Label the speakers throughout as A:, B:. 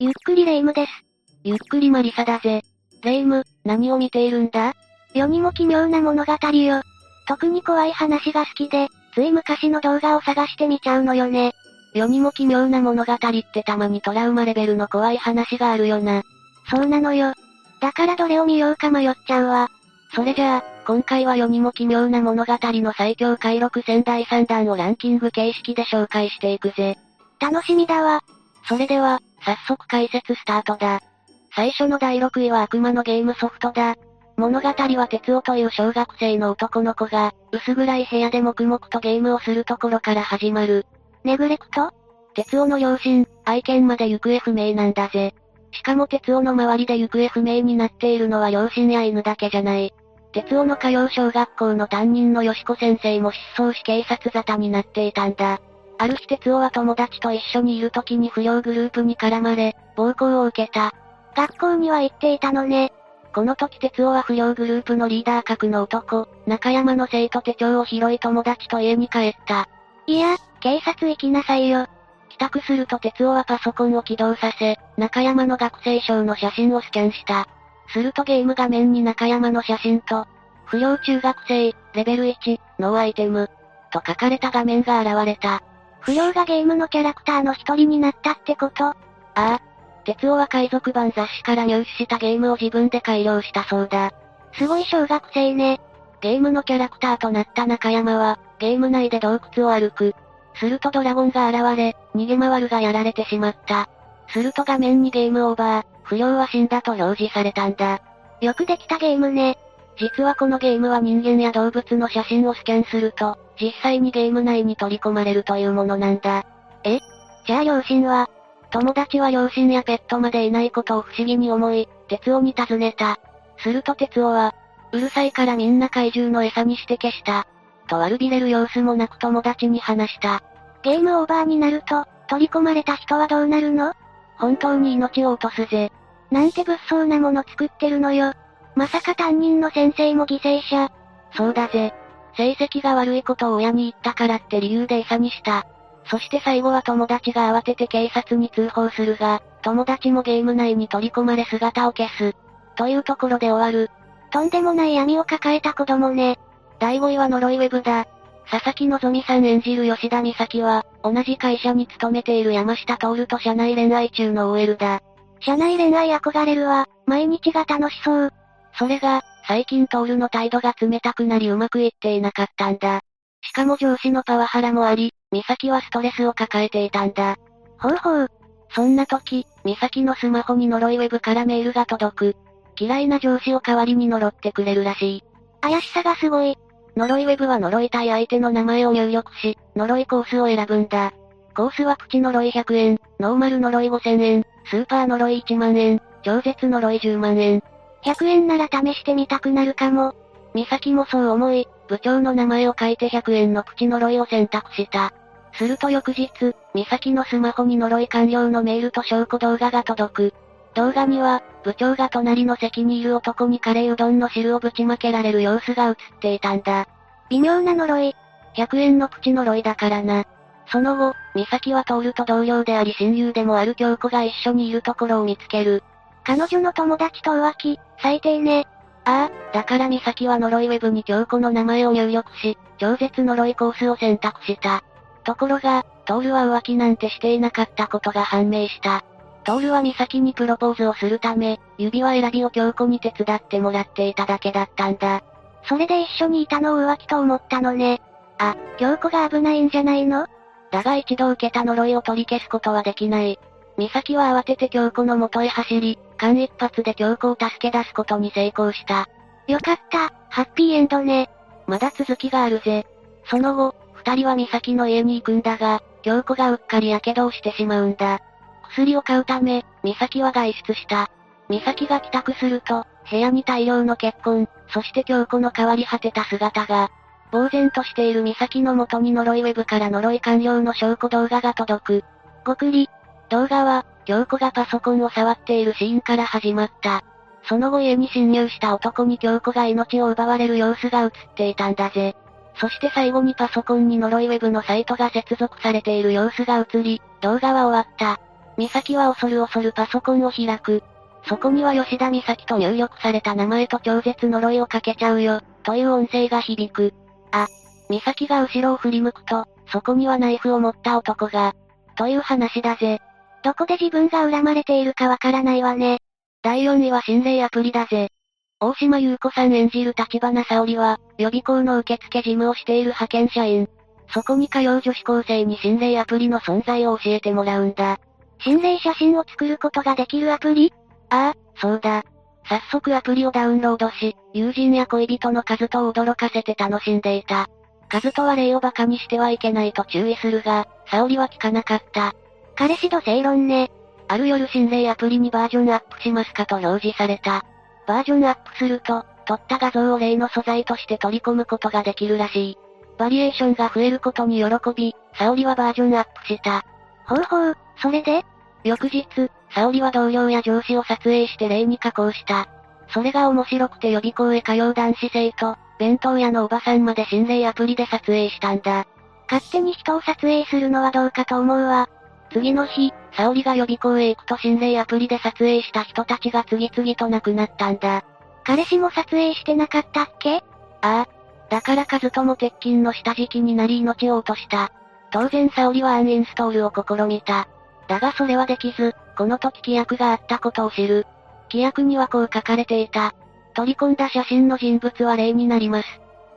A: ゆっくりレ夢ムです。
B: ゆっくりマリサだぜ。レ夢ム、何を見ているんだ？
A: 世にも奇妙な物語よ。特に怖い話が好きで、つい昔の動画を探してみちゃうのよね。
B: 世にも奇妙な物語ってたまにトラウマレベルの怖い話があるよな。
A: そうなのよ。だからどれを見ようか迷っちゃうわ。
B: それじゃあ、今回は世にも奇妙な物語の最強回録戦第3弾をランキング形式で紹介していくぜ。
A: 楽しみだわ。
B: それでは、早速解説スタートだ。最初の第6位は悪魔のゲームソフトだ。物語は哲夫という小学生の男の子が、薄暗い部屋で黙々とゲームをするところから始まる。
A: ネグレクト？
B: 哲夫の両親、愛犬まで行方不明なんだぜ。しかも哲夫の周りで行方不明になっているのは両親や犬だけじゃない。哲夫の通う小学校の担任の吉子先生も失踪し警察沙汰になっていたんだ。ある日哲夫は友達と一緒にいる時に不良グループに絡まれ、暴行を受けた。
A: 学校には行っていたのね。
B: この時哲夫は不良グループのリーダー格の男、中山の生徒手帳を拾い友達と家に帰った。
A: いや、警察行きなさいよ。
B: 帰宅すると哲夫はパソコンを起動させ、中山の学生証の写真をスキャンした。するとゲーム画面に中山の写真と、不良中学生、レベル1、ノーアイテム、と書かれた画面が現れた。
A: 不良がゲームのキャラクターの一人になったってこと？あ
B: あ。哲夫は海賊版雑誌から入手したゲームを自分で改良したそうだ。
A: すごい小学生ね。
B: ゲームのキャラクターとなった中山は、ゲーム内で洞窟を歩く。するとドラゴンが現れ、逃げ回るがやられてしまった。すると画面にゲームオーバー、不良は死んだと表示されたんだ。
A: よくできたゲームね。
B: 実はこのゲームは人間や動物の写真をスキャンすると、実際にゲーム内に取り込まれるというものなんだ。
A: え？じゃあ両親は？
B: 友達は両親やペットまでいないことを不思議に思い、哲夫に尋ねた。すると哲夫は、うるさいからみんな怪獣の餌にして消した。と悪びれる様子もなく友達に話した。
A: ゲームオーバーになると、取り込まれた人はどうなるの？
B: 本当に命を落とすぜ。
A: なんて物騒なもの作ってるのよ。まさか担任の先生も犠牲者。
B: そうだぜ。成績が悪いことを親に言ったからって理由で餌にした。そして最後は友達が慌てて警察に通報するが、友達もゲーム内に取り込まれ姿を消す。というところで終わる。
A: とんでもない闇を抱えた子供ね。
B: 第5位は呪いウェブだ。佐々木希さん演じる吉田美咲は、同じ会社に勤めている山下徹と社内恋愛中の OL だ。
A: 社内恋愛憧れるわ、毎日が楽しそう。
B: それが、最近徹の態度が冷たくなりうまくいっていなかったんだ。しかも上司のパワハラもあり、美咲はストレスを抱えていたんだ。
A: ほうほう。
B: そんな時、美咲のスマホに呪いウェブからメールが届く。嫌いな上司を代わりに呪ってくれるらしい。
A: 怪しさがすごい。
B: 呪いウェブは呪いたい相手の名前を入力し、呪いコースを選ぶんだ。コースはプチ呪い100円、ノーマル呪い5000円、スーパー呪い1万円、超絶呪い10万円。
A: 100円なら試してみたくなるかも。
B: 美咲もそう思い、部長の名前を書いて100円のプチ呪いを選択した。すると翌日、美咲のスマホに呪い完了のメールと証拠動画が届く。動画には、部長が隣の席にいる男にカレーうどんの汁をぶちまけられる様子が映っていたんだ。
A: 微妙な呪い。
B: 100円のプチ呪いだからな。その後、美咲は徹と同僚であり親友でもある京子が一緒にいるところを見つける。
A: 彼女の友達と浮気、最低ね。
B: ああ、だから美咲は呪いウェブに京子の名前を入力し、超絶呪いコースを選択した。ところが、トールは浮気なんてしていなかったことが判明した。トールは美咲にプロポーズをするため、指輪選びを京子に手伝ってもらっていただけだったんだ。
A: それで一緒にいたのを浮気と思ったのね。あ、京子が危ないんじゃないの？
B: だが一度受けた呪いを取り消すことはできない。美咲は慌てて京子の元へ走り、間一髪で京子を助け出すことに成功した。
A: よかった、ハッピーエンドね。
B: まだ続きがあるぜ。その後、二人は美咲の家に行くんだが、京子がうっかり火傷をしてしまうんだ。薬を買うため、美咲は外出した。美咲が帰宅すると、部屋に大量の血痕、そして京子の変わり果てた姿が、呆然としている美咲の元に呪いウェブから呪い完了の証拠動画が届く。ごくり。動画は、京子がパソコンを触っているシーンから始まった。その後家に侵入した男に京子が命を奪われる様子が映っていたんだぜ。そして最後にパソコンに呪いウェブのサイトが接続されている様子が映り、動画は終わった。美咲は恐る恐るパソコンを開く。そこには吉田美咲と入力された名前と超絶呪いをかけちゃうよ、という音声が響く。あ、美咲が後ろを振り向くと、そこにはナイフを持った男が、という話だぜ。
A: どこで自分が恨まれているかわからないわね。
B: 第4位は心霊アプリだぜ。大島優子さん演じる立花沙織は、予備校の受付事務をしている派遣社員。そこに通う女子高生に心霊アプリの存在を教えてもらうんだ。
A: 心霊写真を作ることができるアプリ？
B: ああ、そうだ。早速アプリをダウンロードし、友人や恋人の数と驚かせて楽しんでいた。数とは霊を馬鹿にしてはいけないと注意するが、沙織は聞かなかった。
A: 彼氏と正論ね。
B: ある夜心霊アプリにバージョンアップしますかと表示された。バージョンアップすると、撮った画像を霊の素材として取り込むことができるらしい。バリエーションが増えることに喜び、沙織はバージョンアップした。
A: ほうほう、それで？
B: 翌日、沙織は同僚や上司を撮影して例に加工した。それが面白くて予備校へ通う男子生徒、弁当屋のおばさんまで心霊アプリで撮影したんだ。
A: 勝手に人を撮影するのはどうかと思うわ。
B: 次の日、沙織が予備校へ行くと心霊アプリで撮影した人たちが次々と亡くなったんだ。
A: 彼氏も撮影してなかったっけ？あ
B: あ。だからカズとも鉄筋の下敷きになり命を落とした。当然沙織はアンインストールを試みた。だがそれはできず、この時規約があったことを知る。規約にはこう書かれていた。取り込んだ写真の人物は霊になります。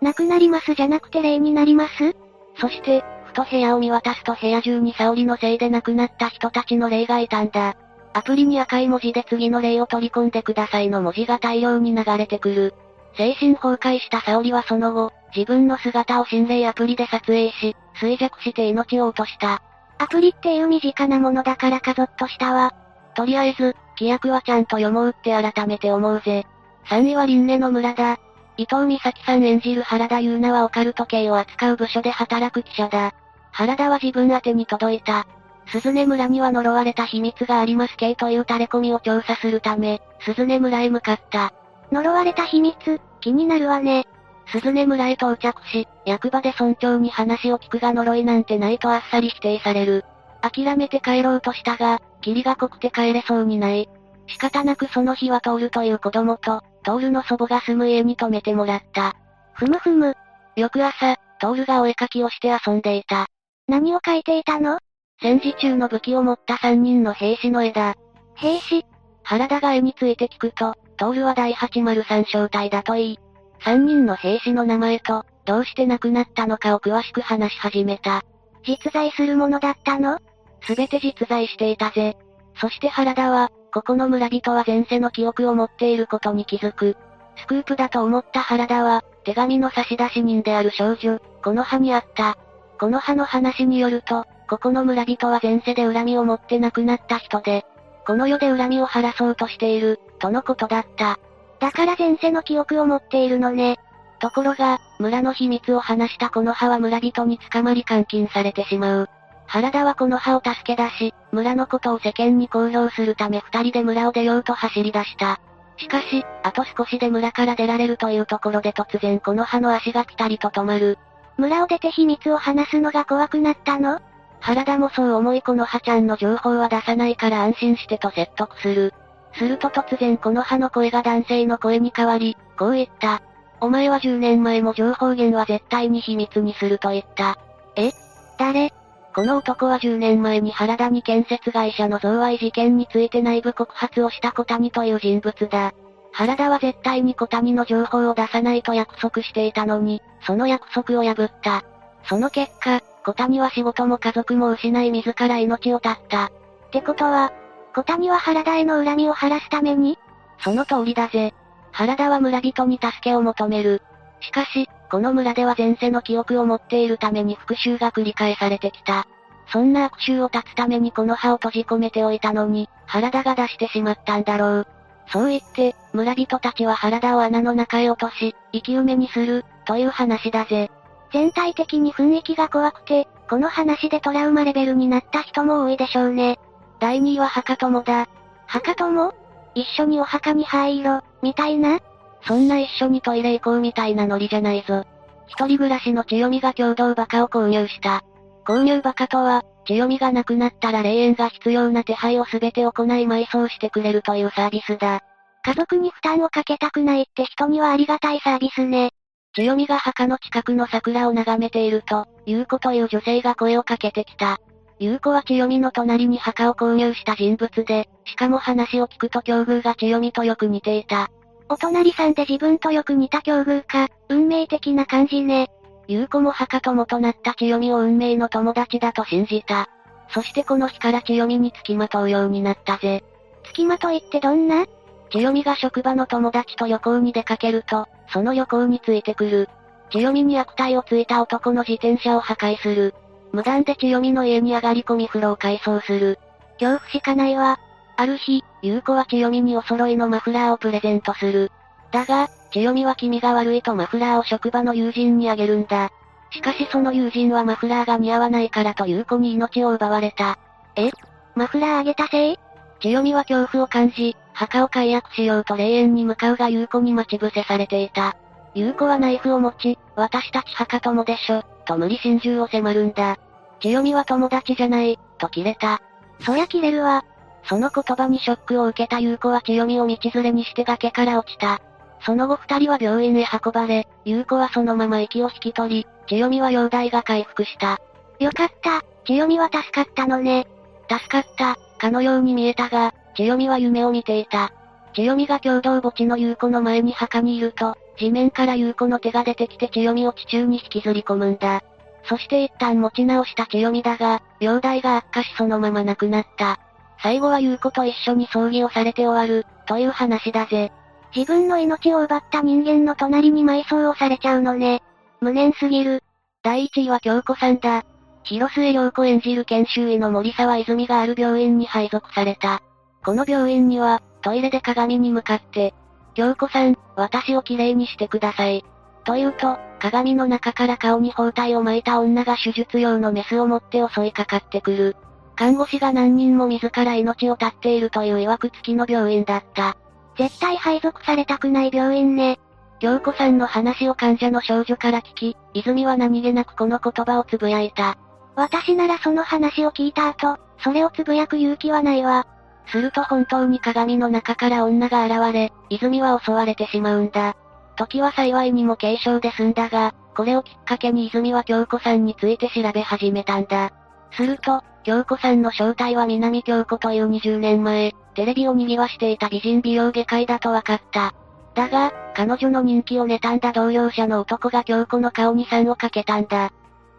A: なくなりますじゃなくて霊になります？
B: そして、ふと部屋を見渡すと部屋中に沙織のせいで亡くなった人たちの霊がいたんだ。アプリに赤い文字で次の霊を取り込んでくださいの文字が大量に流れてくる。精神崩壊した沙織はその後、自分の姿を心霊アプリで撮影し、衰弱して命を落とした。
A: アプリっていう身近なものだからかぞっとしたわ。
B: とりあえず、規約はちゃんと読もうって改めて思うぜ。3位は輪廻の村だ。伊藤美咲さん演じる原田優奈はオカルト系を扱う部署で働く記者だ。原田は自分宛てに届いた。鈴音村には呪われた秘密がありますけというタレコミを調査するため、鈴音村へ向かった。
A: 呪われた秘密、気になるわね。
B: 鈴音村へ到着し、役場で村長に話を聞くが呪いなんてないとあっさり否定される。諦めて帰ろうとしたが、霧が濃くて帰れそうにない。仕方なくその日はトールという子供と、トールの祖母が住む家に泊めてもらった。
A: ふむふむ。
B: 翌朝、トールがお絵かきをして遊んでいた。
A: 何を描いていたの？
B: 戦時中の武器を持った3人の兵士の絵だ。
A: 兵士？
B: 原田が絵について聞くと、トールは第803小隊だといい。3人の兵士の名前と、どうして亡くなったのかを詳しく話し始めた。
A: 実在するものだったの？
B: すべて実在していたぜ。そして原田は、ここの村人は前世の記憶を持っていることに気づく。スクープだと思った原田は、手紙の差出人である少女、この葉にあった。この葉の話によると、ここの村人は前世で恨みを持って亡くなった人で、この世で恨みを晴らそうとしている、とのことだった。
A: だから前世の記憶を持っているのね。
B: ところが、村の秘密を話したこの葉は村人に捕まり監禁されてしまう。原田はこの葉を助け出し、村のことを世間に公表するため二人で村を出ようと走り出した。しかし、あと少しで村から出られるというところで突然この葉の足がピタリと止まる。
A: 村を出て秘密を話すのが怖くなったの？
B: 原田もそう思いこの葉ちゃんの情報は出さないから安心してと説得する。すると突然この葉の声が男性の声に変わり、こう言った。お前は10年前も情報源は絶対に秘密にすると言った。
A: え？誰？
B: この男は10年前に原田に建設会社の贈賄事件について内部告発をした小谷という人物だ。原田は絶対に小谷の情報を出さないと約束していたのに、その約束を破った。その結果、小谷は仕事も家族も失い自ら命を絶った。
A: ってことは、小谷は原田への恨みを晴らすために？
B: その通りだぜ。原田は村人に助けを求める。しかし、この村では前世の記憶を持っているために復讐が繰り返されてきた。そんな悪臭を断つためにこの葉を閉じ込めておいたのに、原田が出してしまったんだろう。そう言って、村人たちは原田を穴の中へ落とし、生き埋めにする、という話だぜ。
A: 全体的に雰囲気が怖くて、この話でトラウマレベルになった人も多いでしょうね。
B: 第2位は墓友だ。
A: 墓友？一緒にお墓に入ろ、みたいな？
B: そんな一緒にトイレ行こうみたいなノリじゃないぞ。一人暮らしの千代美が共同バカを購入した。購入バカとは、千代美が亡くなったら霊園が必要な手配をすべて行い埋葬してくれるというサービスだ。
A: 家族に負担をかけたくないって人にはありがたいサービスね。
B: 千代美が墓の近くの桜を眺めていると、優子という女性が声をかけてきた。優子は千代美の隣に墓を購入した人物で、しかも話を聞くと境遇が千代美とよく似ていた。
A: お隣さんで自分とよく似た境遇か、運命的な感じね。
B: 優子も墓友となった千代美を運命の友達だと信じた。そしてこの日から千代美に付きまとうようになったぜ。
A: 付きまといってどんな？
B: 千代美が職場の友達と旅行に出かけると、その旅行についてくる。千代美に悪態をついた男の自転車を破壊する。無断で千代美の家に上がり込み風呂を改装する。
A: 恐怖しかないわ。
B: ある日、優子は千代美にお揃いのマフラーをプレゼントする。だが、千代美は気味が悪いとマフラーを職場の友人にあげるんだ。しかしその友人はマフラーが似合わないからと優子に命を奪われた。
A: え？マフラーあげたせい？
B: 千代美は恐怖を感じ、墓を解約しようと霊園に向かうが優子に待ち伏せされていた。優子はナイフを持ち、私たち墓友でしょ、と無理心中を迫るんだ。千代美は友達じゃない、と切れた。
A: そりゃ切れるわ。
B: その言葉にショックを受けた優子は千代美を道連れにして崖から落ちた。その後二人は病院へ運ばれ、優子はそのまま息を引き取り、千代美は容体が回復した。
A: よかった、千代美は助かったのね。
B: 助かった、かのように見えたが、千代美は夢を見ていた。千代美が共同墓地の優子の前に墓にいると、地面から優子の手が出てきて千代美を地中に引きずり込むんだ。そして一旦持ち直した千代美だが、容体が悪化しそのまま亡くなった。最後は優子と一緒に葬儀をされて終わる、という話だぜ。
A: 自分の命を奪った人間の隣に埋葬をされちゃうのね。無念すぎる。
B: 第1位は京子さんだ。広末涼子演じる研修医の森沢泉がある病院に配属された。この病院には、トイレで鏡に向かって、京子さん、私をきれいにしてください。と言うと、鏡の中から顔に包帯を巻いた女が手術用のメスを持って襲いかかってくる。看護師が何人も自ら命を絶っているという曰く付きの病院だった。
A: 絶対配属されたくない病院ね。
B: 京子さんの話を患者の少女から聞き、泉は何気なくこの言葉をつぶやいた。
A: 私ならその話を聞いた後、それをつぶやく勇気はないわ。
B: すると本当に鏡の中から女が現れ、泉は襲われてしまうんだ。時は幸いにも軽傷で済んだが、これをきっかけに泉は京子さんについて調べ始めたんだ。すると、京子さんの正体は南京子という20年前、テレビを賑わしていた美人美容外科医だと分かった。だが、彼女の人気を妬んだ同僚者の男が京子の顔に酸をかけたんだ。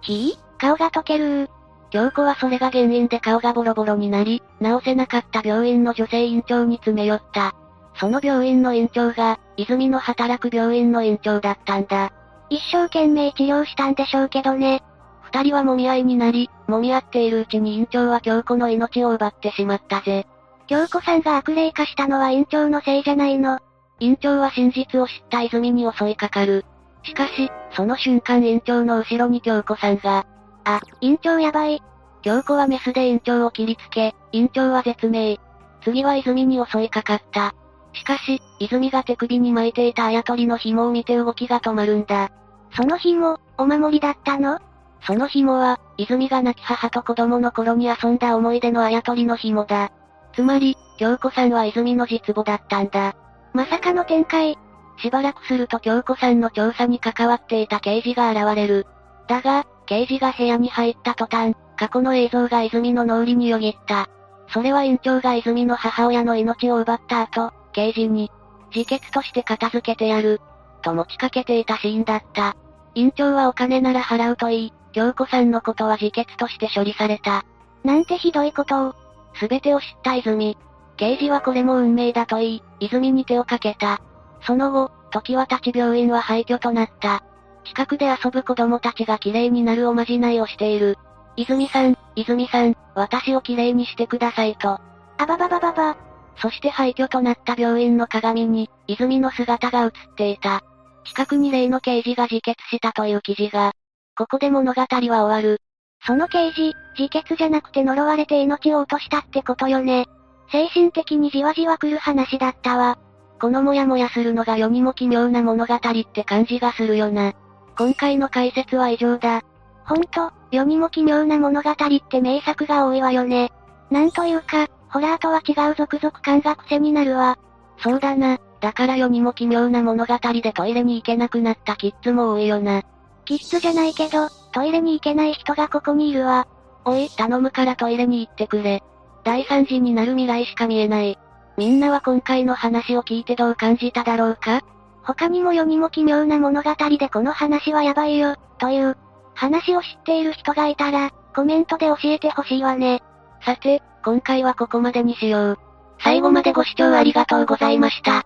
A: ひぃ？顔が溶ける
B: 京子はそれが原因で顔がボロボロになり、治せなかった病院の女性院長に詰め寄った。その病院の院長が、泉の働く病院の院長だったんだ。
A: 一生懸命治療したんでしょうけどね。
B: 二人は揉み合いになり、揉み合っているうちに院長は京子の命を奪ってしまったぜ。
A: 京子さんが悪霊化したのは院長のせいじゃないの。
B: 院長は真実を知った泉に襲いかかる。しかし、その瞬間院長の後ろに京子さんが、
A: あ、院長やばい。
B: 京子はメスで院長を切りつけ、院長は絶命。次は泉に襲いかかった。しかし、泉が手首に巻いていたあやとりの紐を見て動きが止まるんだ。
A: その紐、お守りだったの？
B: その紐は、泉が亡き母と子供の頃に遊んだ思い出のあやとりの紐だ。つまり、京子さんは泉の実母だったんだ。
A: まさかの展開。
B: しばらくすると京子さんの調査に関わっていた刑事が現れる。だが、刑事が部屋に入った途端、過去の映像が泉の脳裏によぎった。それは院長が泉の母親の命を奪った後、刑事に、自決として片付けてやる、と持ちかけていたシーンだった。院長はお金なら払うといい、京子さんのことは自決として処理された。
A: なんてひどいことを。
B: すべてを知った泉。刑事はこれも運命だと言い、泉に手をかけた。その後、時は立ち病院は廃墟となった。近くで遊ぶ子供たちが綺麗になるおまじないをしている。泉さん、泉さん、私を綺麗にしてくださいと。
A: あばばばばば。
B: そして廃墟となった病院の鏡に、泉の姿が映っていた。近くに例の刑事が自決したという記事が。ここで物語は終わる。
A: その刑事、自決じゃなくて呪われて命を落としたってことよね。精神的にじわじわ来る話だったわ。
B: このモヤモヤするのが世にも奇妙な物語って感じがするよな。今回の解説は以上だ。
A: ほんと、世にも奇妙な物語って名作が多いわよね。なんというか、ホラーとは違う続々感が癖になるわ。
B: そうだな。だから世にも奇妙な物語でトイレに行けなくなったキッズも多いよな。
A: キッズじゃないけど、トイレに行けない人がここにいるわ。
B: おい、頼むからトイレに行ってくれ。大惨事になる未来しか見えない。みんなは今回の話を聞いてどう感じただろうか？
A: 他にも世にも奇妙な物語でこの話はやばいよ、という、話を知っている人がいたら、コメントで教えてほしいわね。
B: さて、今回はここまでにしよう。最後までご視聴ありがとうございました。